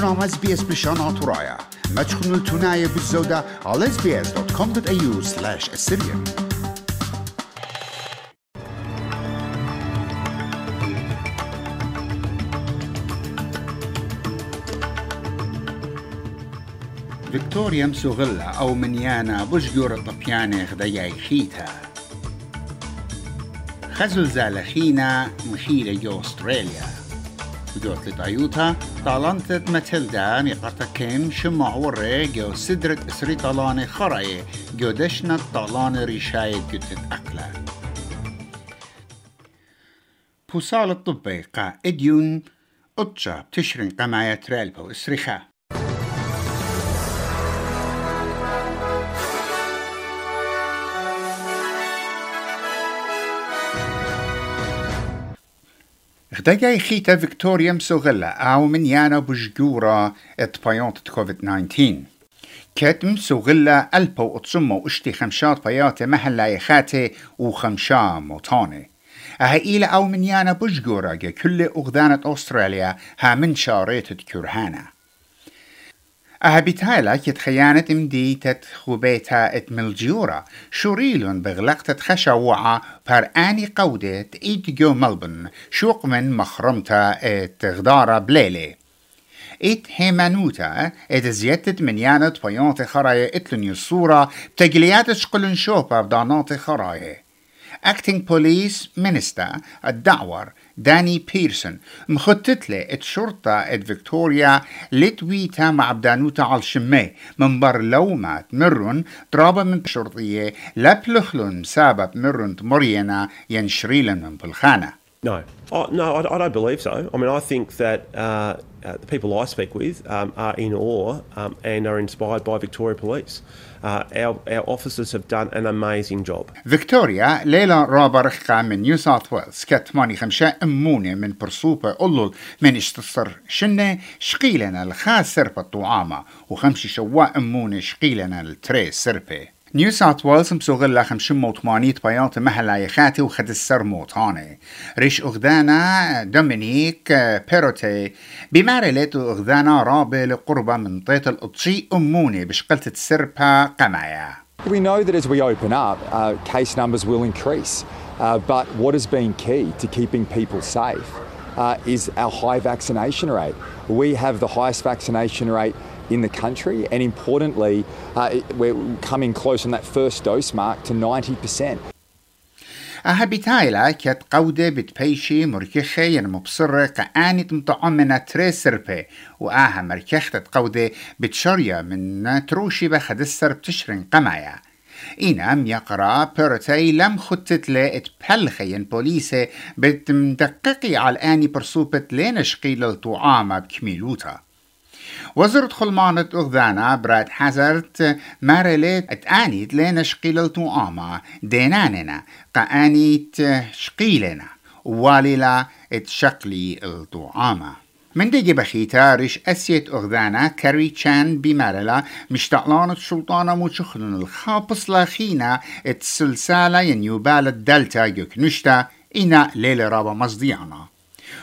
برنامج اس بي اس بلشان ترايا ما تشخنوا التناية بالزودة على sbs.com.au slash assyrian فيكتوريا مسوغلا أو منيانا بشجور الطبيانة غدايا خيتا خزل زالخينا مخيلة جو أستراليا جوت لطايوتا طالنت ماتيلدا ميقرتا كيم شمع وري جو سدرت اسري طالاني خراي جو دشنا طالاني ريشايد جوتت أقلا بوصال الطبي قا إديون أتشا بتشرين قماية ترالبو إسريخا. غدايا خيتا فيكتوريا مسوغلا أو من يانا بجورا ات بايونت كوفيد 19 كاتم سوغلا ألبو اتسمو اشتي خمشات بياتي محلا يخاتي وخمشا موتاني أهيلا أو من يانا بجورا كل أغذانة أستراليا ها من شاريت كرهانا أهبتايلا كت خيانة امدي تت خوبيتا ات ملجيورا شوريلون بغلقت خشوعة بار آني قودة ايت جو ملبن شوق من مخرمتا ات غدارة بليلي. ات هيمانوتا ات زيادة من يانت بيانت خرايا إتلن يصورة بتجليات شقلن شوبا بدانات خرايا. Acting Police Minister الدعور داني بيرسون مخطط لي الشرطة ات فيكتوريا لتويتا مع بدانوتا على الشمي من بر لومات مرن ضرابة من شرطية لبلخلن سابت مرن مرينا ينشريلن من بالخانة No, oh, no, I, I, don't believe so. I mean, I think that uh, uh, the people I speak with um, are in awe um, and are inspired by Victoria Police. Uh, our, our officers have done an amazing job. فيكتوريا ليلى رابرخة من نيو ساوث ويلز كتماني خمسة أمونة من برصوبة أولول من اشتصر شنة شقيلنا الخاس سربة طعامة وخمسة شواء أمونة شقيلنا التري سربة نيو ساوث ويلز مسوغلا خمشم موتمانيت بيات مهلا يخاتي وخد السر موتاني ريش أغدانا دومينيك بيروتي بمارلت أغدانا رابي لقربة من طيط الأطشي أموني بشقلة السربة قمايا We know that as we open up, uh, case numbers will increase. Uh, but what has been key to keeping people safe uh, is our high vaccination rate. We have the highest vaccination rate in the country, and importantly, uh, we're coming close on that first dose mark to 90%. أهبتايلا كت قودة بتبيشي مركخة ين مبصرة كآنت مطعمنا تري وآها مركخة قودة بتشريا من تروشي بخد السر بتشرن قمايا إنام يقرأ بيرتي لم خطت لي اتبلخين بوليسة بتمدققي على آني برسوبة لينشقي للطعامة بكميلوتا وزرة خلمانة أغذانا براد حزرت مارلت اتانيت لنا شقيل آما ديناننا قانيت شقيلنا واللا اتشقلي الطعامة من ديجي بخيتا ريش أسيت أغذانا كاري تشان بمارلا مشتقلان السلطانة موشخلن الخابص لاخينا اتسلسالة ينيوبال الدلتا جوك نشتا إنا ليلة رابا مصديانا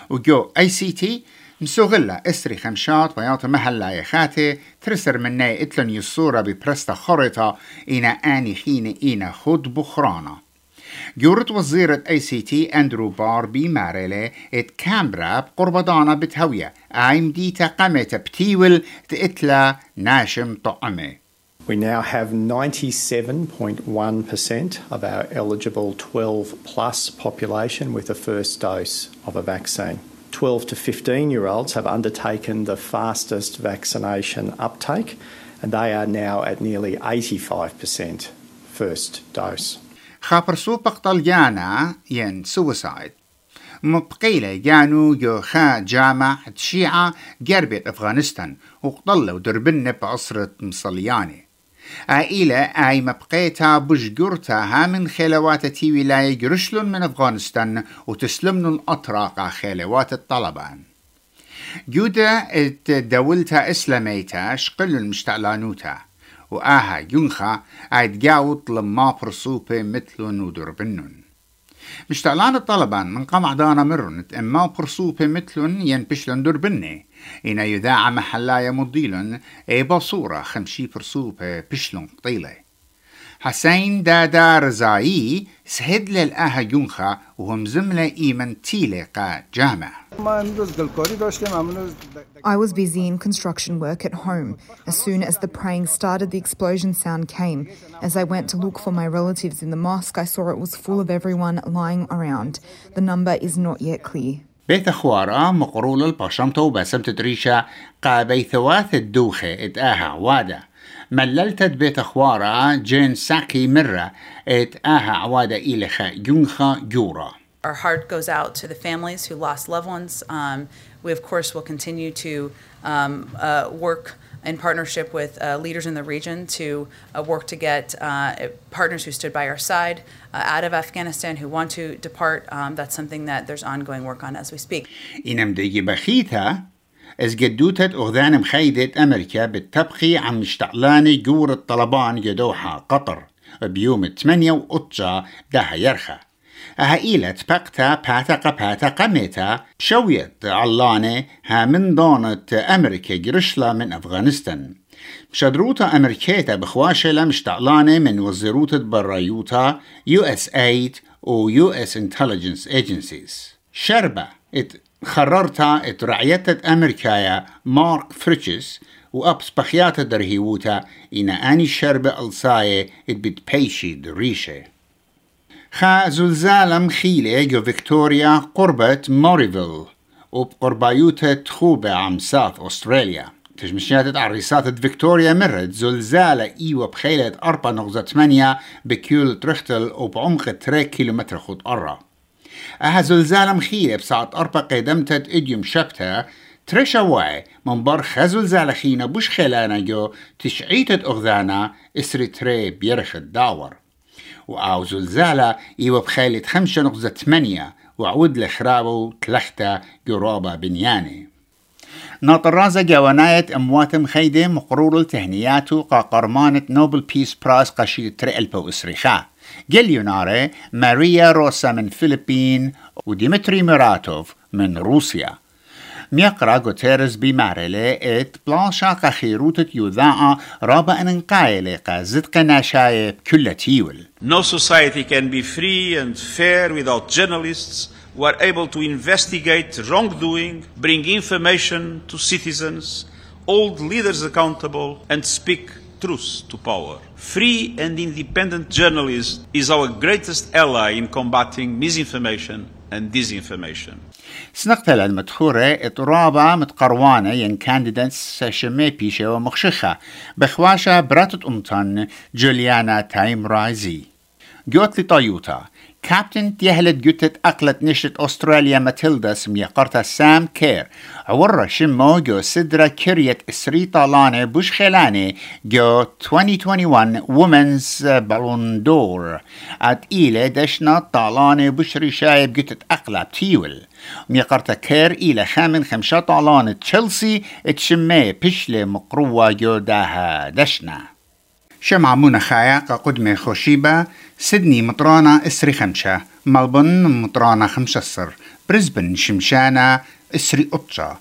وجو آي سي تي مسوغلا إسري خمشات وياط محلا يخاتي ترسر مني إتلن يصورة ببرستا خرطة إنا آني خين إنا خد بخرانا. جورت وزيرة اي سي تي أندرو باربي ماريلي إت كامبرا بقربضانا بتهوية. آيم دي تقمت بتيول تقتلا ناشم طعمي. We now have 97.1% of our eligible 12 plus population with a first dose of a vaccine. 12 to 15 year olds have undertaken the fastest vaccination uptake, and they are now at nearly 85% first dose. خابر سوبق طليانا ين سوسايد مبقيلة جانو جو خا جامع تشيعة جربت أفغانستان وقضلوا دربن بعصرة مصلياني عائلة أي مبقيتا بجقرتها من خلوات تي ولاية جرشلون من أفغانستان وتسلمن الأطراق خلوات الطلبان. جودة دولتا إسلاميتا شقل المشتعلانوتا وآها ينخا عيد جاوط لما برصوبة مثل نودر بنون. مشتغلان الطلبان من قمع دانا مرن إما برصوبة مثلن ين بشلن دربني إنا يذاع محلايا مضيلن اي بصورة خمشي برصوبة بشلن قطيلة حسين دادا رزايي سهد للآها يونخا وهم زملة إيمن تيلة قا جامع I was busy in construction work at home. As soon as the praying started, the explosion sound came. As I went to look for my relatives in the mosque, I saw it was full of everyone lying around. The number is not yet clear. بيت خوارا مقرول الباشمتو بسمت تريشا قا بيثواث الدوخة اتآها عوادة مللتت بيت خوارا جين ساكي مرة اتآها عوادة إلخا يونخا جورا Our heart goes out to the families who lost loved ones. Um, we, of course, will continue to um, uh, work in partnership with uh, leaders in the region to uh, work to get uh, partners who stood by our side uh, out of Afghanistan who want to depart. Um, that's something that there's ongoing work on as we speak. إنم ديجي بخيتها از جدوتت أغذان مخيدة أمريكا بالتبقي عم مشتعلاني جور الطلبان جدوحة قطر بيوم 8 وقطشة ده يرخى أهائلة بقتا باتقا باتقا ميتا. شويت علانة ها من دونت أمريكا جرشلا من أفغانستان. مشدروتا أمريكيتا بخواشة لمشتعلانة من وزيروتا برايوتا يو إس ايد و يو إس إنتليجنس إيجنسيز. شربة إت خررتا إت رعيتة أمريكايا مارك فريتشس وأبس بخياتا درهيوتا إنا أني شربة ألصاية إت بتبيشي دريشة. خا زلزال مخيلة جو فيكتوريا قربة موريفيل وبقربايوتة تخوبة عم ساث أستراليا تجمشيات عريسات فيكتوريا مرت زلزالة إيوة بخيلة أربعة نقطة ثمانية بكيول ترختل وبعمق 3 كيلومتر خط قرة أها زلزالة مخيلة بساعة أربعة قدمتت إديوم شبتها ترشا واي من بر خزلزالة خينا بوش خيلانا جو تشعيتت أغذانا إسري تري بيرخ الداور وأو زلزالة إيوة بخيلة خمسة نقطة ثمانية. وعود لخرابو تلختا قرابة بنياني ناطر رازا جواناية أموات مخيدة مقرور قا قرمانة نوبل بيس براس قشيل تريلبو إسريخا جليوناري ماريا روسا من فلبين وديمتري ميراتوف من روسيا. ميقرا غوتيرز بمارلة ات بلانشا قخيروتة يوذاعة رابا انقايلة قا زدق ناشاية بكل تيول No society can be free and fair without journalists who are able to investigate wrongdoing, bring information to citizens, hold leaders accountable, and speak truth to power. Free and independent journalism is our greatest ally in combating misinformation and disinformation. سنقتل المدخورة اطرابة متقروانة ين كانديدنس شمي بيشة ومخشخة بخواشة براتت أمتان جوليانا تايم رايزي جوت لطيوتا كابتن تيهلت جوتت أقلت نشت أستراليا ماتيلدا سمية قرطة سام كير. عورة شمو جو سدرة كريت إسري طالانة بوش خيلانة جو 2021 وومنز بالون دور ات إيلة دشنا طالانة بوش رشاية بجوتت أقلب تيول ميقرتا كير إلى خامن خمشة طالانة تشيلسي اتشمي بشلة مقروة جو داها دشنا. شمع منخايا قدمة خوشيبة سيدني مطرانة إسري خمشة ملبن مطرانة خمسة صر بريسبن شمشانة إسري قطشة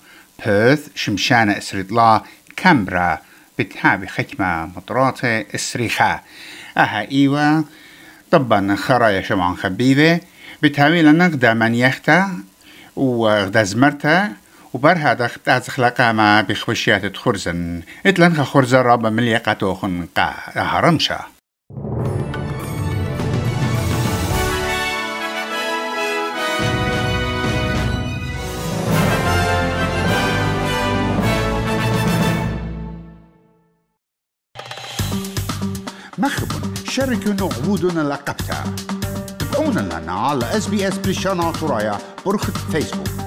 بيرث شمشانة إسري طلا كامبرا بتهابي خكمة مطراتة إسري خا. أها إيوة طبعا خرايا شمعان خبيبة بتهابي لنقدر من يختا وغدا زمرتا وبر هذا خبتات خلقا ما بخوشيات تخرزن. اتلن خرزة رابا مليقة توخن قا هرمشا. مخبن شاركوا عبودنا لقبتا. تابعونا لنا على اس بي اس بلشانا طرايا برخة فيسبوك